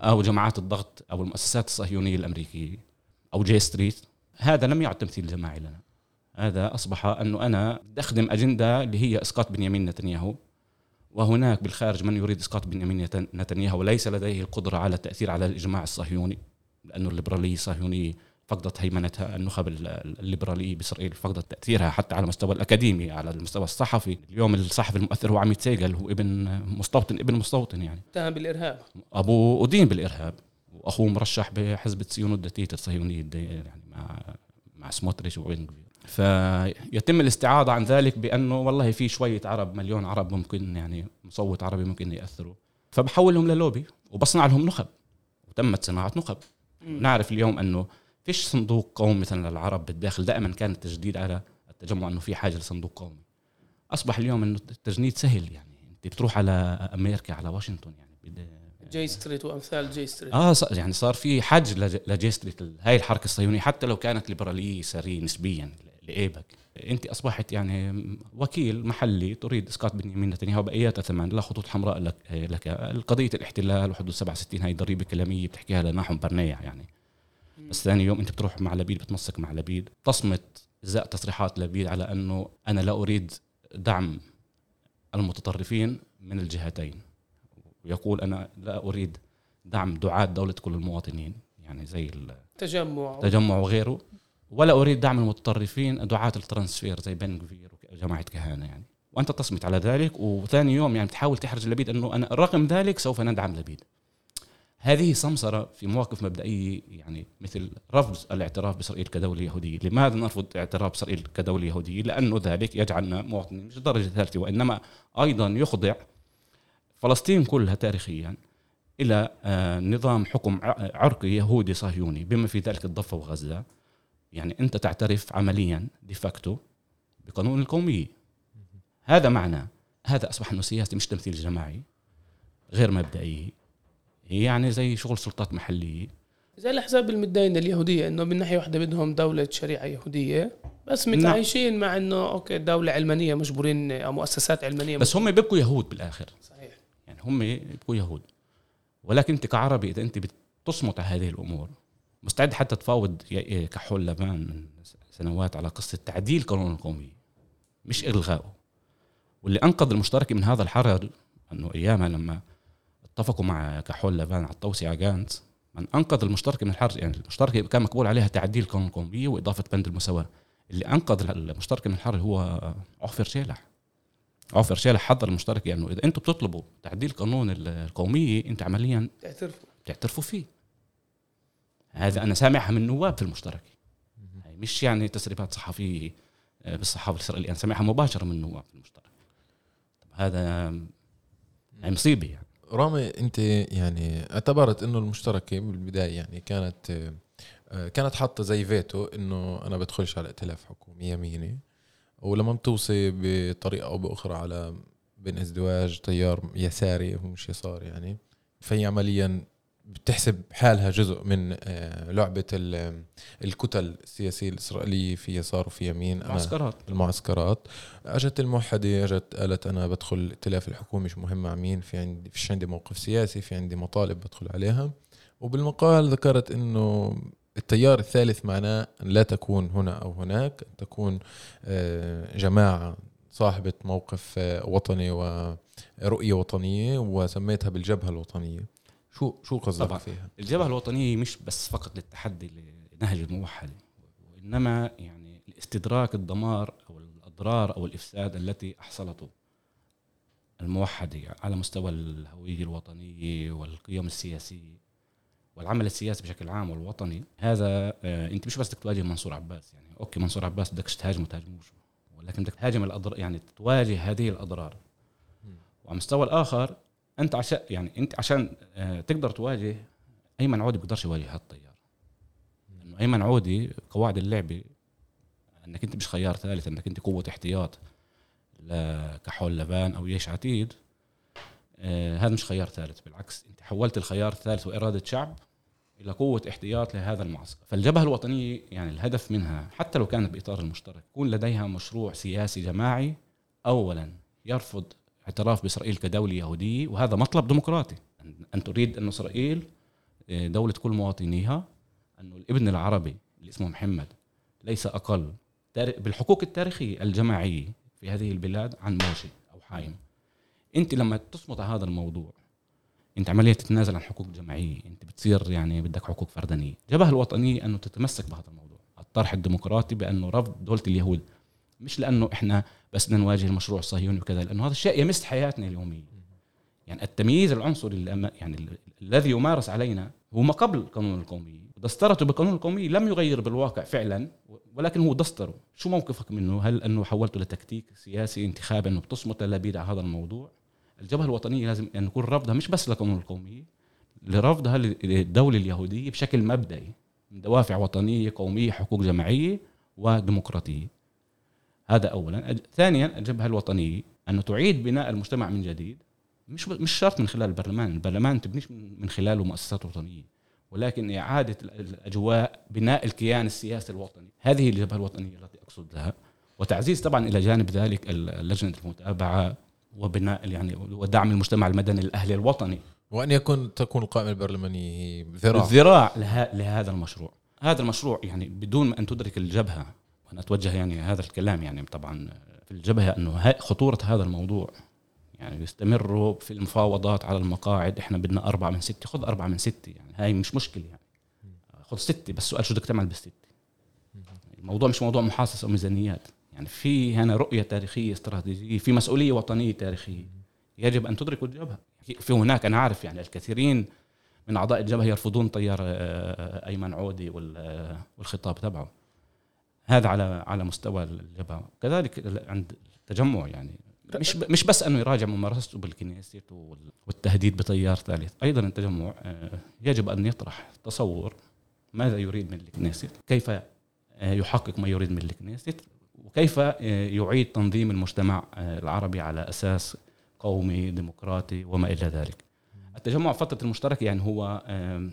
Speaker 2: أو جماعات الضغط أو المؤسسات الصهيونية الأمريكية أو جي ستريت هذا لم يعد تمثيل جماعي لنا. هذا أصبح انه أنا اخدم أجندة اللي هي إسقاط بنيامين نتنياهو وهناك بالخارج من يريد إسقاط بنيامين نتنياهو وليس لديه القدرة على التأثير على الإجماع الصهيوني لأنه الليبراليه الصهيونيه فقدت هيمنتها النخب الليبراليه بإسرائيل فقدت تأثيرها حتى على المستوى الأكاديمي على المستوى الصحفي. اليوم الصحفي المؤثر هو عميت سيجل هو ابن مستوطن ابن مستوطن يعني.
Speaker 5: اتهم بالإرهاب.
Speaker 2: ابوه ادين بالإرهاب وأخوه مرشح بحزب الصيون الدتيت الصهيونية يعني مع مع سموتريش وبن فيتم الاستعاضة عن ذلك بأنه والله في شوية عرب مليون عرب ممكن يعني مصوت عربي ممكن يأثروا. فبحولهم للوبي وبصنع لهم نخب وتمت صناعة نخب. نعرف اليوم أنه فيش صندوق قومي مثلا للعرب بالداخل. دائما كان التجديد على التجمع أنه في حاجة لصندوق قومي. أصبح اليوم إنه التجنيد سهل يعني. أنت بتروح على أمريكا على واشنطن يعني.
Speaker 5: جي ستريت وأمثال جي ستريت.
Speaker 2: آه يعني صار في حج لجي ستريت. هاي الحركة الصهيونية حتى لو كانت ليبرالية يساريه نسبيا. لأيباك. أنت أصبحت يعني وكيل محلي تريد إسقاط بنيامين نتنياهو بأي ثمن لا خطوط حمراء لك لك. قضية الاحتلال وحدود 67 هاي ضريبة كلامية بتحكيها لناحوم برنياع يعني. بس ثاني يوم أنت بتروح مع لبيد بتمسك مع لبيد تصمت إزاء تصريحات لبيد على إنه أنا لا أريد دعم المتطرفين من الجهتين. ويقول أنا لا أريد دعم دعاة دولة كل المواطنين يعني زي
Speaker 5: التجمع
Speaker 2: التجمع وغيره. ولا أريد دعم المتطرفين دعاة الترانسفير زي بن كفير وجماعة كهانة يعني. وأنت تصمت على ذلك وثاني يوم يعني تحاول تحرج لبيد إنه أنا رغم ذلك سوف ندعم لبيد. هذه سمسرة في مواقف مبدئية يعني مثل رفض الاعتراف بإسرائيل كدولة يهودية. لماذا نرفض اعتراف إسرائيل كدولة يهودية؟ لأنه ذلك يجعلنا مواطنين مش درجة ثالثة وإنما أيضا يخضع فلسطين كلها تاريخيا إلى آه، نظام حكم عرقي يهودي صهيوني بما في ذلك الضفة وغزة. يعني أنت تعترف عمليا ديفاكتو بقانون القومية. هذا معنى هذا أصبح أنه سياسة مش تمثيل جماعي غير مبدئي. هي يعني زي شغل سلطات محلية.
Speaker 5: زي الأحزاب المتدينه اليهودية إنه من ناحية واحدة بدهم دولة شريعة يهودية بس نعم. متعايشين نعم. مع إنه أوكي دولة علمانية مجبورين أو مؤسسات علمانية
Speaker 2: بس هم بيبقوا يهود بالآخر.
Speaker 5: صحيح.
Speaker 2: يعني هم بيبقوا يهود. ولكن أنت كعربي إذا أنت بتصمت على هذه الأمور مستعد حتى تفاوض كحول لبان من سنوات على قصة تعديل قانون القومية. مش الغائه واللي أنقذ المشترك من هذا الحرج أنه أيامها لما اتفقوا مع كحول لبان على التوسعه جانت من أنقذ المشتركه من الحرب يعني المشتركه كان مقبول عليها تعديل قانون القومية وإضافة بند المساواة. اللي أنقذ المشتركه من الحرب هو عفر شيلح. عفر شيلح حضر المشتركه يعني إذا أنتم بتطلبوا تعديل قانون القومية أنت عمليا
Speaker 5: تعترفوا.
Speaker 2: تعترفوا فيه. هذا أنا سامعها من نواب في المشتركه مش يعني تسريبات صحفية آه، بالصحافة الإسرائيلية أنا سامعها مباشرة من نواب في المشتركه هذا مصيبة يعني.
Speaker 4: رامي أنت يعني اعتبرت إنه المشتركة بالبداية يعني كانت آه، كانت حاطة زي فيتو إنه أنا بدخلش على ائتلاف حكومي يميني ولما بتوصي بطريقة أو بأخرى على بين إزدواج تيار يساري هو مش يسار يعني فهي عمليا بتحسب حالها جزء من آه، لعبة الكتل السياسية الإسرائيلية في يسار وفي يمين.
Speaker 2: المعسكرات
Speaker 4: المعسكرات. أجت الموحدة أجت قالت أنا بدخل الائتلاف الحكومي مش مهم مع مين في عندي فيش عندي موقف سياسي في عندي مطالب بدخل عليها. وبالمقال ذكرت إنه التيار الثالث معناه لا تكون هنا أو هناك تكون آه، جماعة صاحبة موقف آه، وطني ورؤية وطنية وسميتها بالجبهة الوطنية. شو شو
Speaker 2: طبعاً.
Speaker 4: قصدك فيها؟
Speaker 2: الجبهة الوطنية مش بس فقط للتحدي لنهج الموحدة وإنما يعني لاستدراك الدمار أو الأضرار أو الإفساد التي أحصلته الموحدة على مستوى الهوية الوطنية والقيم السياسية والعمل السياسي بشكل عام والوطني هذا آه، أنت مش بس بدك تواجه منصور عباس يعني أوكي منصور عباس بدكش تهاجمه تهاجموش ولكن بدك تهاجم الاضرار يعني تواجه هذه الأضرار وعلى المستوى الآخر أنت عشان يعني أنت عشان آه، تقدر تواجه أيمن عودي بيقدرش يواجه هالتيار انه أيمن عودي قواعد اللعبه أنك أنت مش خيار ثالث أنك أنت قوة احتياط لكحول لبان أو جيش عتيد آه هذا مش خيار ثالث. بالعكس أنت حولت الخيار الثالث وإرادة شعب إلى قوة احتياط لهذا المعسكر. فالجبهة الوطنية يعني الهدف منها حتى لو كانت بإطار المشترك يكون لديها مشروع سياسي جماعي اولا يرفض اعتراف بإسرائيل كدولة يهودية وهذا مطلب ديمقراطي. ان تريد أن إسرائيل آه، دولة كل مواطنيها أنه الإبن العربي اللي اسمه محمد ليس أقل بالحقوق التاريخية الجماعية في هذه البلاد عن موشي أو حايم. أنت لما تصمت على هذا الموضوع أنت عملية تتنازل عن حقوق جماعية أنت بتصير يعني بدك حقوق فردانية. الجبهه الوطنية أنه تتمسك بهذا الموضوع. الطرح الديمقراطي بأنه رفض دولة اليهود. مش لأنه إحنا بس بدنا نواجه المشروع الصهيوني وكذا لأنه هذا الشيء يمس حياتنا اليومية. يعني التمييز العنصري يعني ال- الذي يمارس علينا هو ما قبل القانون القومي. دسترته بالقانون القومي لم يغير بالواقع فعلا ولكن هو دستره. شو موقفك منه؟ هل أنه حولته لتكتيك سياسي انتخابي أنه بتصمت للبيد على هذا الموضوع؟ الجبهة الوطنية لازم أن يكون رفضها مش بس للقانون القومي لرفضها للدولة اليهودية بشكل مبدئي. من دوافع وطنية قومية حقوق جماعية وديمقراطية. هذا اولا. ثانيا الجبهه الوطنيه انه تعيد بناء المجتمع من جديد. مش مش شرط من خلال البرلمان. البرلمان تبنيش من من خلاله مؤسسات وطنية. ولكن إعادة ال- الأجواء بناء الكيان السياسي الوطني. هذه الجبهه الوطنية التي أقصد لها وتعزيز طبعا إلى جانب ذلك ال- لجنه المتابعة وبناء يعني ودعم المجتمع المدني الأهلي الوطني.
Speaker 4: وأن يكون تكون القائمه البرلمانيه هي ذراع.
Speaker 2: الذراع له- لهذا المشروع. هذا المشروع يعني بدون أن تدرك الجبهة وأنا اتوجه يعني هذا الكلام يعني طبعا في الجبهة إنه خطورة هذا الموضوع. يعني يستمروا في المفاوضات على المقاعد. إحنا بدنا أربعة من ستة. خذ أربعة من ستة يعني. هاي مش مشكلة يعني. خذ ستة. بس السؤال شو بدك تعمل بالستة؟ الموضوع مش موضوع محاصصة أو ميزانيات. يعني في هنا رؤية تاريخية استراتيجية في مسؤولية وطنية تاريخية. يجب أن تدركوا الجبهة. في هناك أنا عارف يعني الكثيرين من أعضاء الجبهة يرفضون طيار آه، أيمن عودي وال- آه، والخطاب تبعه. هذا على على مستوى الجبهة كذلك عند التجمع يعني. مش مش بس أنه يراجع ممارسته بالكنيست وال- والتهديد بطيار ثالث. أيضا التجمع آه، يجب أن يطرح تصور ماذا يريد من الكنيست كيف آه، يحقق ما يريد من الكنيست وكيف آه، يعيد تنظيم المجتمع العربي على أساس قومي ديمقراطي وما إلى ذلك. التجمع فترة المشترك يعني هو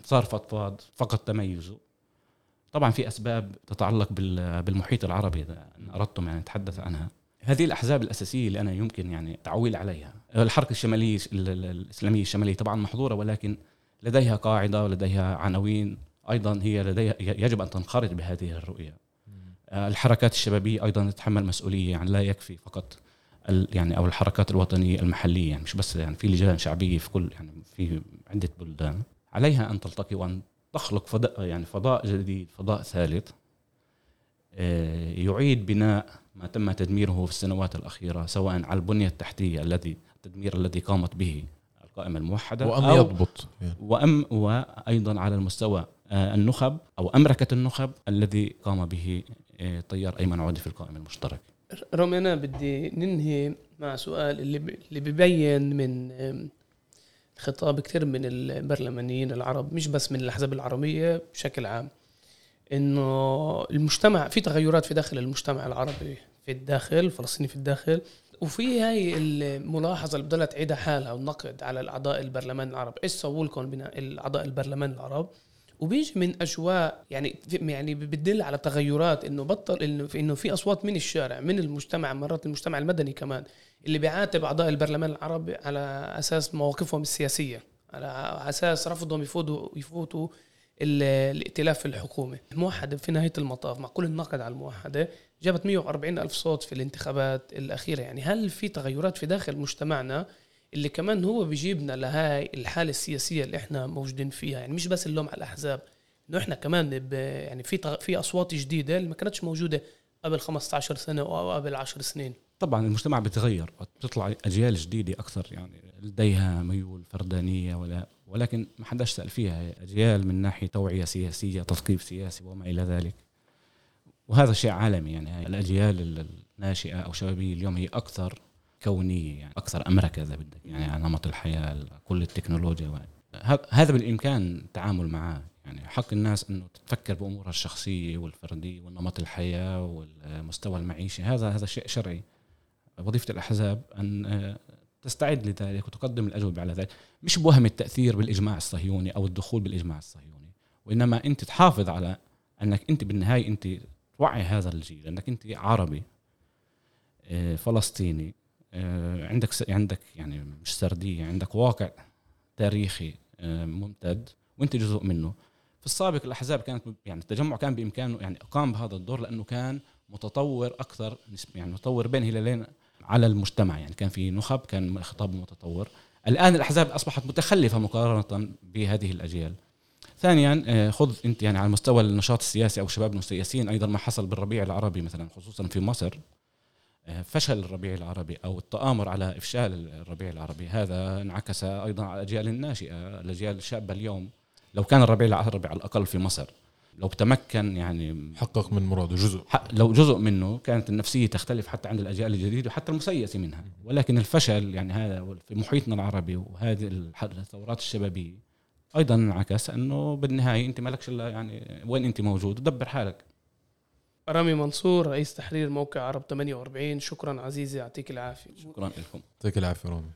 Speaker 2: صار فضفاض فقد تميزه. طبعا في أسباب تتعلق بال- بالمحيط العربي إذا أردتم يعني نتحدث عنها. هذه الأحزاب الأساسية اللي أنا يمكن يعني تعويل عليها. الحركة الشمالية ال- ال- الإسلامية الشمالية طبعا محظورة ولكن لديها قاعدة ولديها عناوين أيضا هي لديها يجب أن تنخرط بهذه الرؤية. الحركات الشبابية أيضا تتحمل مسؤولية يعني لا يكفي فقط ال- يعني أو الحركات الوطنية المحلية يعني مش بس يعني في لجان شعبية في كل يعني في عدة بلدان. عليها أن تلتقي وأن تخلق فضاء يعني فضاء جديد فضاء ثالث آه، يعيد بناء ما تم تدميره في السنوات الأخيرة سواء على البنية التحتية الذي التدمير الذي قامت به القائمة الموحدة
Speaker 4: وان
Speaker 2: أو
Speaker 4: يضبط.
Speaker 2: وأم وأيضا على المستوى آه، النخب أو أمركة النخب الذي قام به آه، طيار أيمن عودي في القائمة المشتركة
Speaker 5: رامي أنا بدي ننهي مع سؤال اللي. اللي ببين من خطاب كثير من البرلمانيين العرب مش بس من الأحزاب العربية بشكل عام إنه المجتمع في تغيرات في داخل المجتمع العربي في الداخل الفلسطيني في الداخل وفي هاي الملاحظة اللي بضلها تعيدها حالها والنقد على الأعضاء البرلمان العرب. إيش سووا لكم الأعضاء البرلمان العرب؟ وبيجي من أجواء يعني يعني بتدل على تغيرات إنه بطل إنه في أصوات من الشارع من المجتمع مرات المجتمع المدني كمان اللي بيعاتب أعضاء البرلمان العربي على أساس مواقفهم السياسية على أساس رفضهم يفوتوا يفوتوا ال- الائتلاف الحكومي الموحدة في نهاية المطاف مع كل النقد على الموحدة؟ جابت 140 ألف صوت في الانتخابات الأخيرة. يعني هل في تغيرات في داخل مجتمعنا اللي كمان هو بيجيبنا لهاي الحالة السياسية اللي إحنا موجودين فيها؟ يعني مش بس اللوم على الأحزاب إنه إحنا كمان يعني في في أصوات جديدة اللي ما كانتش موجودة قبل 15 سنة أو قبل 10 سنين.
Speaker 2: طبعا المجتمع بيتغير بتطلع أجيال جديدة أكثر يعني لديها ميول فردانية ولا ولكن ما حداش سأل فيها. أجيال من ناحية توعية سياسية تثقيف سياسي وما إلى ذلك. وهذا شيء عالمي يعني الأجيال الناشئة أو شبابية اليوم هي أكثر كونية يعني أكثر امركه إذا بدك يعني على نمط الحياة كل التكنولوجيا. هذا بالإمكان التعامل معه يعني حق الناس إنه تفكر بأمورها الشخصية والفردية والنمط الحياة والمستوى المعيشي. هذا هذا شيء شرعي. وظيفة الأحزاب أن آه، تستعد لذلك وتقدم الأجوبة على ذلك. مش بوهم التأثير بالإجماع الصهيوني أو الدخول بالإجماع الصهيوني وإنما أنت تحافظ على أنك أنت بالنهاية أنت توعي هذا الجيل أنك أنت عربي آه، فلسطيني آه، عندك عندك يعني مش سرديه عندك واقع تاريخي ممتد وأنت جزء منه. في السابق الأحزاب كانت يعني التجمع كان بإمكانه يعني قام بهذا الدور لأنه كان متطور أكثر يعني متطور بين هلالين على المجتمع. يعني كان في نخب كان خطاب متطور. الآن الأحزاب أصبحت متخلفة مقارنة بهذه الأجيال. ثانيا آه، خذ أنت يعني على مستوى النشاط السياسي أو شبابنا السياسيين أيضا ما حصل بالربيع العربي مثلا خصوصا في مصر. آه، فشل الربيع العربي أو التآمر على إفشال الربيع العربي. هذا انعكس أيضا على الأجيال الناشئة الأجيال الشابة اليوم. لو كان الربيع العربي على الأقل في مصر. لو تمكن يعني
Speaker 4: حقق من مراده جزء.
Speaker 2: لو جزء منه كانت النفسية تختلف حتى عند الأجيال الجديدة وحتى المسيسه منها. ولكن الفشل يعني هذا في محيطنا العربي وهذه الثورات الشبابية أيضا انعكس أنه بالنهاية أنت مالكش إلا يعني وين أنت موجود دبر حالك.
Speaker 5: رامي منصور رئيس تحرير موقع عرب 48 شكرا عزيزي يعطيك العافية.
Speaker 2: شكرا لكم.
Speaker 4: يعطيك العافية رامي.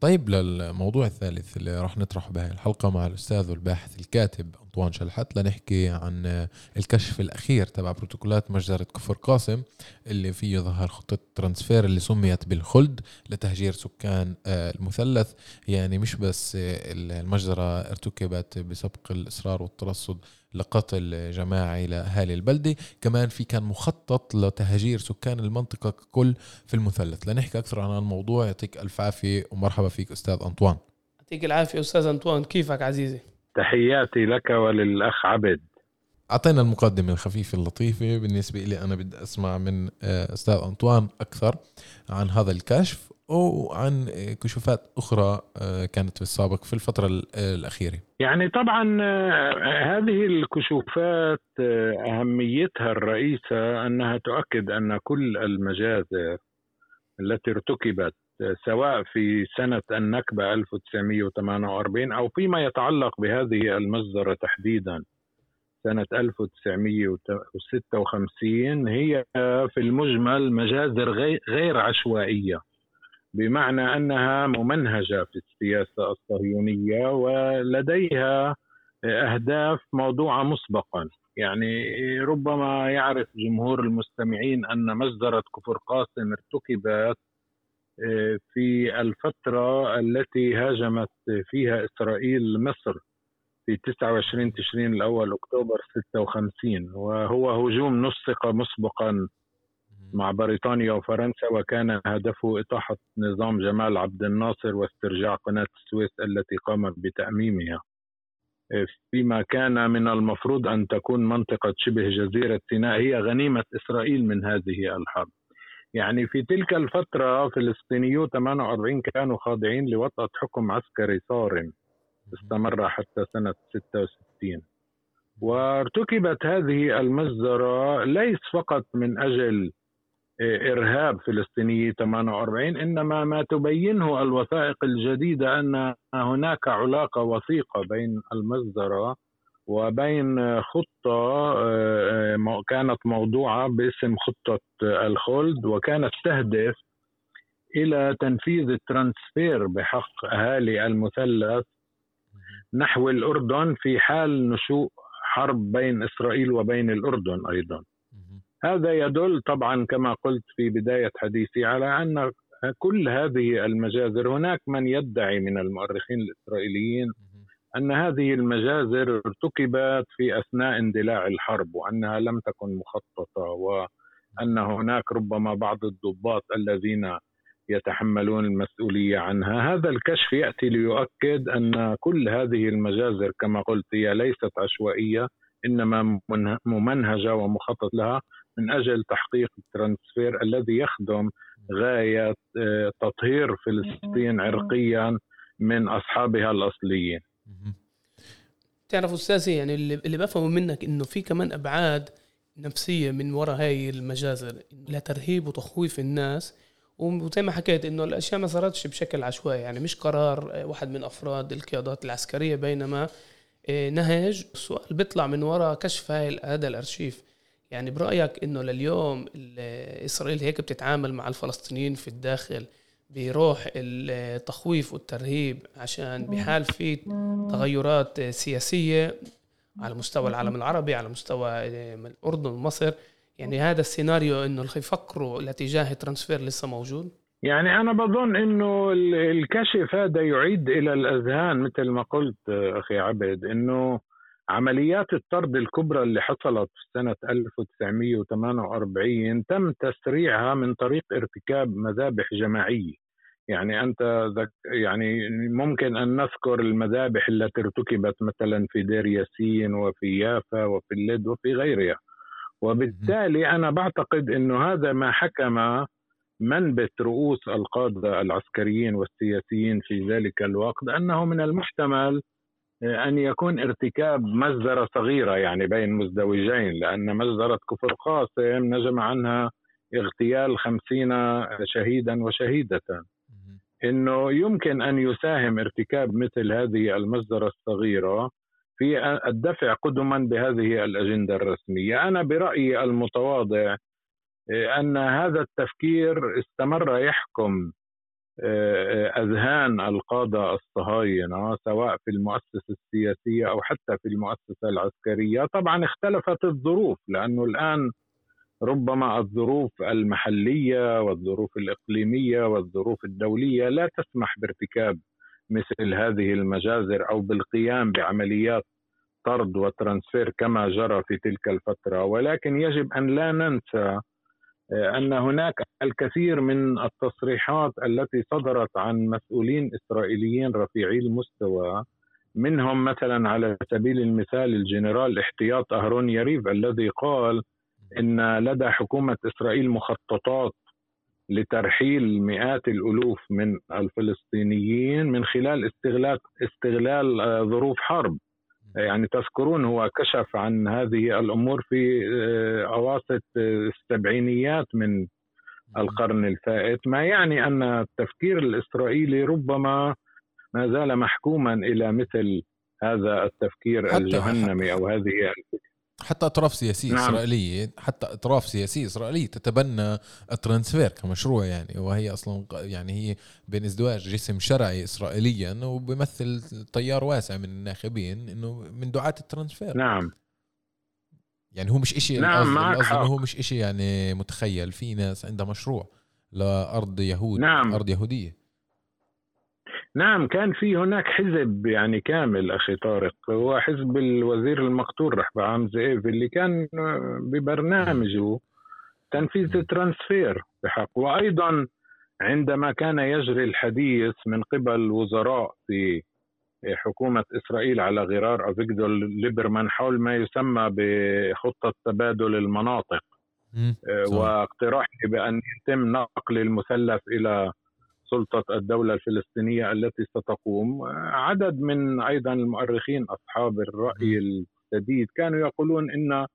Speaker 4: طيب للموضوع الثالث اللي راح نطرحه بهاي الحلقة مع الأستاذ والباحث الكاتب أنطوان شلحت لنحكي عن الكشف الأخير تبع بروتوكولات مجزرة كفر قاسم اللي فيه ظهر خطة ترانسفير اللي سميت بالخلد لتهجير سكان آه، المثلث. يعني مش بس المجزرة ارتكبت بسبق الإصرار والترصد لقتل جماعي لأهالي البلدة. كمان في كان مخطط لتهجير سكان المنطقة ككل في المثلث. لنحكي أكثر عن الموضوع يعطيك ألف عافية ومرحبا فيك أستاذ أنطوان.
Speaker 5: يعطيك العافية أستاذ أنطوان. كيفك عزيزي؟
Speaker 3: تحياتي لك وللأخ عبد.
Speaker 4: أعطينا المقدمة الخفيفة اللطيفة. بالنسبة لي أنا بدي أسمع من آه، أستاذ أنطوان أكثر عن هذا الكشف وعن كشوفات أخرى آه، كانت في السابق في الفترة الأخيرة.
Speaker 3: يعني طبعا آه، هذه الكشوفات آه، أهميتها الرئيسة أنها تؤكد أن كل المجازر التي ارتكبت سواء في سنة النكبة 1948 أو فيما يتعلق بهذه المجزرة تحديدا. سنة 1956 هي في المجمل مجازر غير عشوائية بمعنى أنها ممنهجة في السياسة الصهيونية ولديها أهداف موضوعة مسبقا. يعني ربما يعرف جمهور المستمعين أن مجزره كفر قاسم ارتكبت في الفترة التي هاجمت فيها إسرائيل مصر في 29 تشرين الأول أكتوبر 56 وهو هجوم نسق مسبقا مع بريطانيا وفرنسا وكان هدفه إطاحة نظام جمال عبد الناصر واسترجاع قناة السويس التي قام بتأميمها. فيما كان من المفروض أن تكون منطقة شبه جزيرة سيناء هي غنيمة إسرائيل من هذه الحرب. يعني في تلك الفترة فلسطينيو 48 كانوا خاضعين لوطأة حكم عسكري صارم استمر حتى سنة 66 وارتكبت هذه المجزرة ليس فقط من أجل إرهاب فلسطيني 48 إنما ما تبينه الوثائق الجديدة أن هناك علاقة وثيقة بين المجزرة وبين خطة آه، كانت موضوعة باسم خطة الخلد وكانت تهدف إلى تنفيذ الترانسفير بحق أهالي المثلث نحو الأردن في حال نشوء حرب بين إسرائيل وبين الأردن أيضا. هذا يدل طبعا كما قلت في بداية حديثي على أن كل هذه المجازر هناك من يدعي من المؤرخين الإسرائيليين أن هذه المجازر ارتكبت في أثناء اندلاع الحرب وأنها لم تكن مخططة وأن هناك ربما بعض الضباط الذين يتحملون المسؤولية عنها. هذا الكشف يأتي ليؤكد أن كل هذه المجازر كما قلت هي ليست عشوائية إنما ممنهجة ومخطط لها من أجل تحقيق الترانسفير الذي يخدم غاية آه، تطهير فلسطين عرقيا من أصحابها الأصليين.
Speaker 5: تعرف أستاذي يعني اللي بفهمه منك إنه في كمان أبعاد نفسية من وراء هاي المجازر لترهيب وتخويف الناس. وزي ما حكيت إنه الأشياء ما صارتش بشكل عشوائي يعني مش قرار آه، واحد من أفراد القيادات العسكرية بينما آه، نهج السؤال بيطلع من وراء كشف هاي هذا الأرشيف. يعني برأيك إنه لليوم إسرائيل هيك بتتعامل مع الفلسطينيين في الداخل بروح التخويف والترهيب عشان بحال في تغيرات سياسية على مستوى العالم العربي على مستوى آه، الأردن ومصر. يعني هذا السيناريو إنه يفكروا لاتجاه ترانسفير لسه موجود؟
Speaker 3: يعني أنا بظن إنه الكشف هذا يعيد إلى الأذهان مثل ما قلت أخي عبد إنه عمليات الطرد الكبرى اللي حصلت في سنة 1948 تم تسريعها من طريق ارتكاب مذابح جماعية. يعني أنت يعني ممكن أن نذكر المذابح التي ارتكبت مثلا في دير ياسين وفي يافا وفي اللد وفي غيرها. وبالتالي أنا بعتقد أنه هذا ما حكم منبت رؤوس القادة العسكريين والسياسيين في ذلك الوقت أنه من المحتمل أن يكون ارتكاب مجزرة صغيرة يعني بين مزدوجين لأن مجزرة كفر قاسم نجم عنها اغتيال خمسين شهيدا وشهيدة. إنه يمكن أن يساهم ارتكاب مثل هذه المجزره الصغيرة في الدفع قدما بهذه الأجندة الرسمية، أنا برأيي المتواضع آه، أن هذا التفكير استمر يحكم أذهان القادة الصهاينة سواء في المؤسسة السياسية أو حتى في المؤسسة العسكرية، طبعا اختلفت الظروف لأنه الآن ربما الظروف المحلية والظروف الإقليمية والظروف الدولية لا تسمح بارتكاب مثل هذه المجازر أو بالقيام بعمليات طرد وترانسفير كما جرى في تلك الفترة. ولكن يجب أن لا ننسى آه، أن هناك الكثير من التصريحات التي صدرت عن مسؤولين إسرائيليين رفيعي المستوى منهم مثلا على سبيل المثال الجنرال احتياط أهرون يريف الذي قال إن لدى حكومة إسرائيل مخططات لترحيل مئات الألوف من الفلسطينيين من خلال استغلال استغلال آه، ظروف حرب. يعني تذكرون هو كشف عن هذه الأمور في آه، أواسط السبعينيات من القرن الفائت ما يعني أن التفكير الإسرائيلي ربما ما زال محكوما إلى مثل هذا التفكير الجهنمي أو هذه الفكرة
Speaker 4: حتى أطراف سياسية نعم. إسرائيلية حتى أطراف سياسية إسرائيلية تتبنى الترانسفير كمشروع يعني وهي أصلا يعني هي بين ازدواج جسم شرعي اسرائيليا وبيمثل تيار واسع من الناخبين إنه من دعاة الترانسفير
Speaker 3: نعم
Speaker 4: يعني هو مش إشي نعم القصد هو مش إشي يعني متخيل في ناس عندها مشروع لأرض يهود نعم. أرض يهودية
Speaker 3: نعم كان في هناك حزب يعني كامل أخي طارق. هو حزب الوزير المقتول رحبعام زئيفي اللي كان ببرنامجه تنفيذ الترانسفير بحق. وأيضا عندما كان يجري الحديث من قبل وزراء في حكومة إسرائيل على غرار أفيكدور ليبرمان حول ما يسمى بخطة تبادل المناطق واقتراحه بأن يتم نقل المثلث إلى سلطة الدولة الفلسطينية التي ستقوم. عدد من أيضا المؤرخين أصحاب الرأي السديد كانوا يقولون إن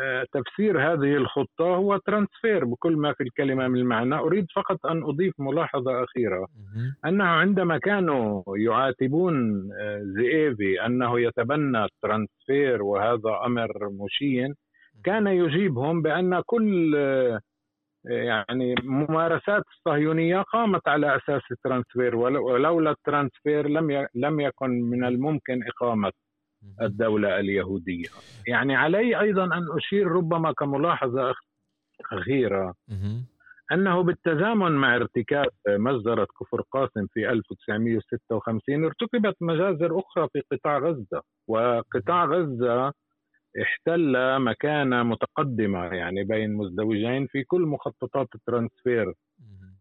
Speaker 3: آه، تفسير هذه الخطة هو ترانسفير بكل ما في الكلمة من المعنى. أريد فقط أن أضيف ملاحظة أخيرة. أنه عندما كانوا يعاتبون آه، زئيفي أنه يتبنى الترانسفير وهذا أمر مشين كان يجيبهم بأن كل آه، يعني ممارسات الصهيونيه قامت على أساس الترانسفير ولولا الترانسفير لم لم يكن من الممكن إقامة الدولة اليهودية. يعني علي أيضا أن أشير ربما كملاحظة أخيرة أنه بالتزامن مع ارتكاب مجزرة كفر قاسم في 1956 ارتكبت مجازر أخرى في قطاع غزة وقطاع غزة احتل مكانة متقدمة يعني بين مزدوجين في كل مخططات الترانسفير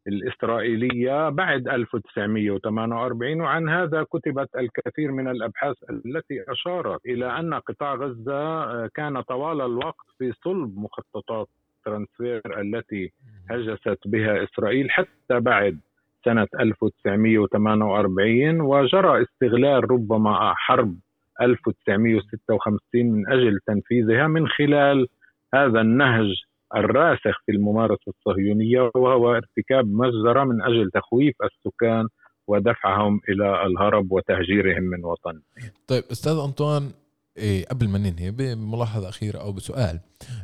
Speaker 3: الإسرائيلية بعد 1948 وعن هذا كتبت الكثير من الأبحاث التي أشارت إلى أن قطاع غزة كان طوال الوقت في صلب مخططات ترانسفير التي هجست بها إسرائيل حتى بعد سنة 1948 وجرى استغلال ربما حرب 1956 من أجل تنفيذها من خلال هذا النهج الراسخ في الممارسة الصهيونية وهو ارتكاب مجزرة من أجل تخويف السكان ودفعهم إلى الهرب وتهجيرهم من وطنهم.
Speaker 4: طيب أستاذ أنطوان إيه قبل ما ننهي بملاحظة أخيرة أو بسؤال.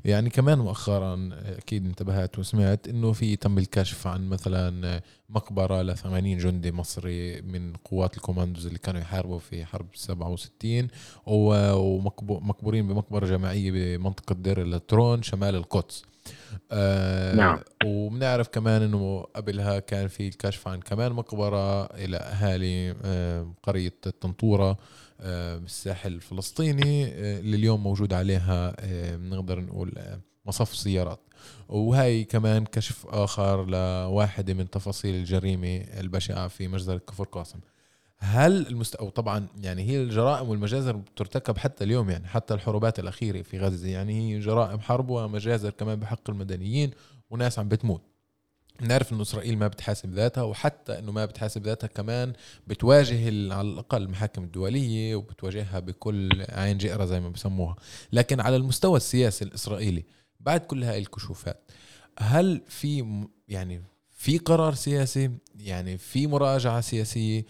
Speaker 4: يعني كمان مؤخرا أكيد انتبهت وسمعت إنه في تم الكشف عن مثلا مقبرة ل 80 جندي مصري من قوات الكوماندوز اللي كانوا يحاربوا في حرب 67 ومقبورين بمقبرة جماعية بمنطقة دير اللطرون شمال القدس. آه نعم. وبنعرف كمان إنه قبلها كان في الكشف عن كمان مقبرة إلى أهالي آه قرية الطنطوره بالساحل الفلسطيني آه اللي اليوم موجود عليها آه بنقدر نقول آه مصف سيارات وهي كمان كشف آخر لواحدة من تفاصيل الجريمة البشعة في مجزرة كفر قاسم. هل المست... أو طبعا يعني هي الجرائم والمجازر ترتكب حتى اليوم يعني حتى الحروبات الأخيرة في غزة. يعني هي جرائم حرب ومجازر كمان بحق المدنيين وناس عم بتموت. نعرف إنه إسرائيل ما بتحاسب ذاتها وحتى إنه ما بتحاسب ذاتها كمان بتواجه على الأقل المحاكم الدولية وبتواجهها بكل عين جئرة زي ما بسموها. لكن على المستوى السياسي الإسرائيلي بعد كل هاي الكشوفات هل في يعني في قرار سياسي؟ يعني في مراجعة سياسية؟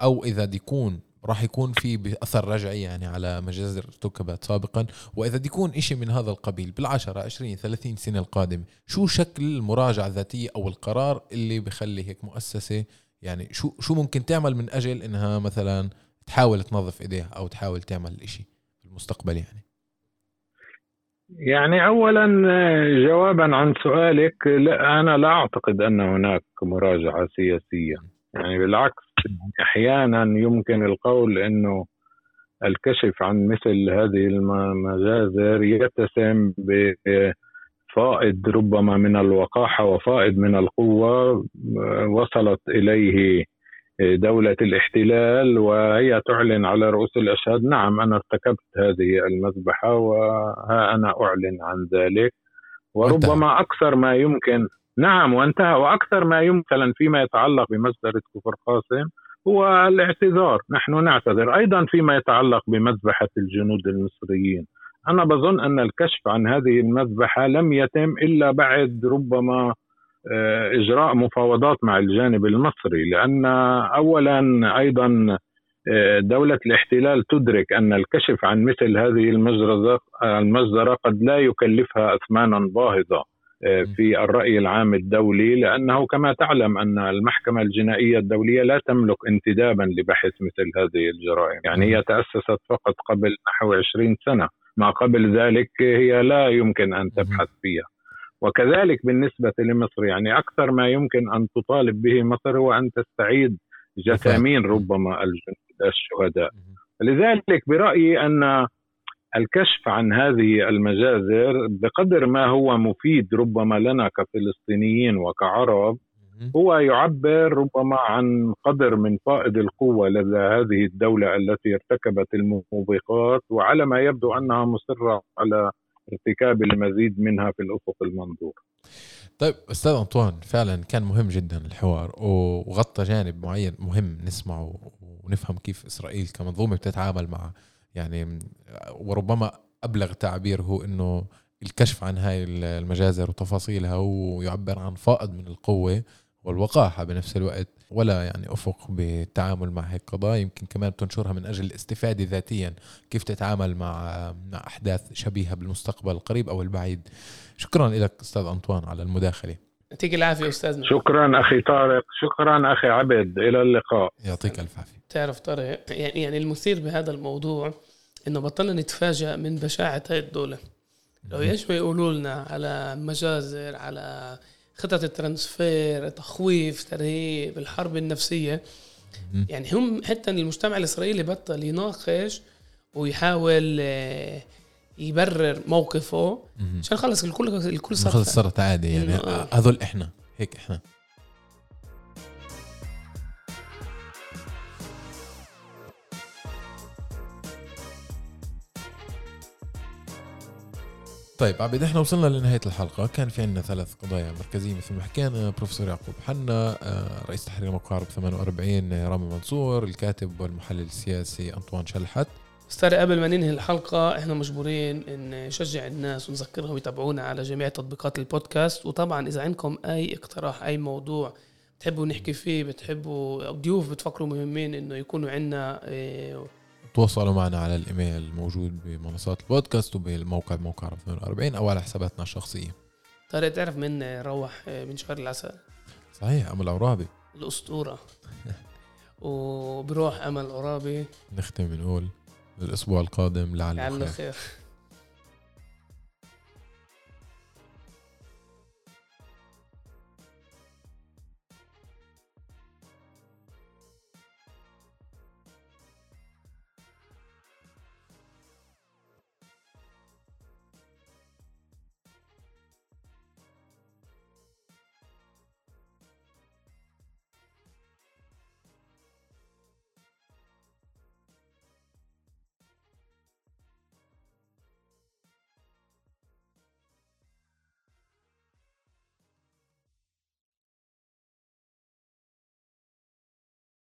Speaker 4: أو إذا دي يكون راح يكون في اثر رجعي يعني على مجازر ارتكبت سابقا. وإذا دي يكون شيء من هذا القبيل بالعشرة 20 30 سنة القادمه شو شكل المراجعة الذاتية أو القرار اللي بخلي هيك مؤسسة؟ يعني شو شو ممكن تعمل من أجل إنها مثلا تحاول تنظف إيديها أو تحاول تعمل شيء في المستقبل يعني؟
Speaker 3: يعني اولا جوابا عن سؤالك لا أنا لا أعتقد أن هناك مراجعة سياسية. يعني بالعكس أحيانا يمكن القول أنه الكشف عن مثل هذه المجازر يتسم بفائض ربما من الوقاحة وفائض من القوة وصلت إليه دولة الاحتلال وهي تعلن على رؤوس الأشهاد نعم أنا ارتكبت هذه المذبحة وها أنا أعلن عن ذلك. وربما أكثر ما يمكن نعم وانتهى. وأكثر ما يمكن فيما يتعلق بمسألة كفر قاسم هو الاعتذار. نحن نعتذر أيضا فيما يتعلق بمذبحة الجنود المصريين. أنا بظن أن الكشف عن هذه المذبحة لم يتم إلا بعد ربما آه، إجراء مفاوضات مع الجانب المصري لأن اولا أيضا آه، دولة الاحتلال تدرك أن الكشف عن مثل هذه المجزرة قد لا يكلفها أثمانا باهظة. في الرأي العام الدولي لأنه كما تعلم أن المحكمة الجنائية الدولية لا تملك انتدابا لبحث مثل هذه الجرائم. يعني هي تأسست فقط قبل نحو 20 سنة. ما قبل ذلك هي لا يمكن أن تبحث فيها. وكذلك بالنسبة لمصر يعني أكثر ما يمكن أن تطالب به مصر هو أن تستعيد جثامين ربما الشهداء. لذلك برأيي أن الكشف عن هذه المجازر بقدر ما هو مفيد ربما لنا كفلسطينيين وكعرب هو يعبر ربما عن قدر من فائض القوة لدى هذه الدولة التي ارتكبت الموبقات وعلى ما يبدو أنها مصرة على ارتكاب المزيد منها في الأفق المنظور.
Speaker 4: طيب أستاذ أنطوان فعلا كان مهم جدا الحوار وغطى جانب معين مهم نسمعه ونفهم كيف إسرائيل كمنظومة بتتعامل مع يعني وربما أبلغ تعبير هو إنه الكشف عن هاي المجازر وتفاصيلها ويعبر عن فائض من القوة والوقاحة بنفس الوقت ولا يعني أفق بالتعامل مع هيك قضايا. يمكن كمان بتنشرها من أجل الاستفادة ذاتيا كيف تتعامل مع مع أحداث شبيهة بالمستقبل القريب أو البعيد. شكرا لك أستاذ أنطوان على المداخلة.
Speaker 5: يعطيك العافية استاذنا
Speaker 3: شكرا أخي طارق. شكرا أخي عبد. إلى اللقاء.
Speaker 4: يعطيك ألف عافية.
Speaker 5: تعرف طارق يعني يعني المثير بهذا الموضوع إنه بطلنا نتفاجأ من بشاعة هاي الدولة لو إيش ما يقولوا لنا على مجازر على خطط الترانسفير تخويف ترهيب الحرب
Speaker 4: النفسية.
Speaker 5: يعني هم حتى المجتمع الإسرائيلي بطل يناقش ويحاول آه، يبرر موقفه. عشان خلص الكل الكل
Speaker 4: خلص
Speaker 5: صار
Speaker 4: صارت عادي يعني. هذول إحنا هيك إحنا طيب عبيد إحنا وصلنا لنهاية الحلقة. كان في عندنا ثلاث قضايا مركزيه مثل ما حكينا بروفيسور يعقوب حنا آه، رئيس تحرير موقع عرب 48 آه، رامي منصور الكاتب والمحلل السياسي أنطوان شلحت.
Speaker 5: أستاذ قبل ما ننهي الحلقة إحنا مجبورين نشجع الناس ونذكرهم يتابعونا على جميع تطبيقات البودكاست. وطبعا إذا عندكم أي اقتراح أي موضوع بتحبوا نحكي فيه بتحبوا ضيوف بتفكروا مهمين إنه يكونوا عندنا إيه،
Speaker 4: تواصلوا معنا على الإيميل الموجود بمنصات البودكاست وبالموقع موقع عرب 48 أو على حساباتنا الشخصية.
Speaker 5: طارق تعرف من روح من شهر العسل؟
Speaker 4: صحيح أمل عرابي
Speaker 5: الأسطورة. وبروح أمل عرابي
Speaker 4: نختم بنقول الأسبوع القادم لعل
Speaker 5: لعله
Speaker 4: خير
Speaker 5: خير.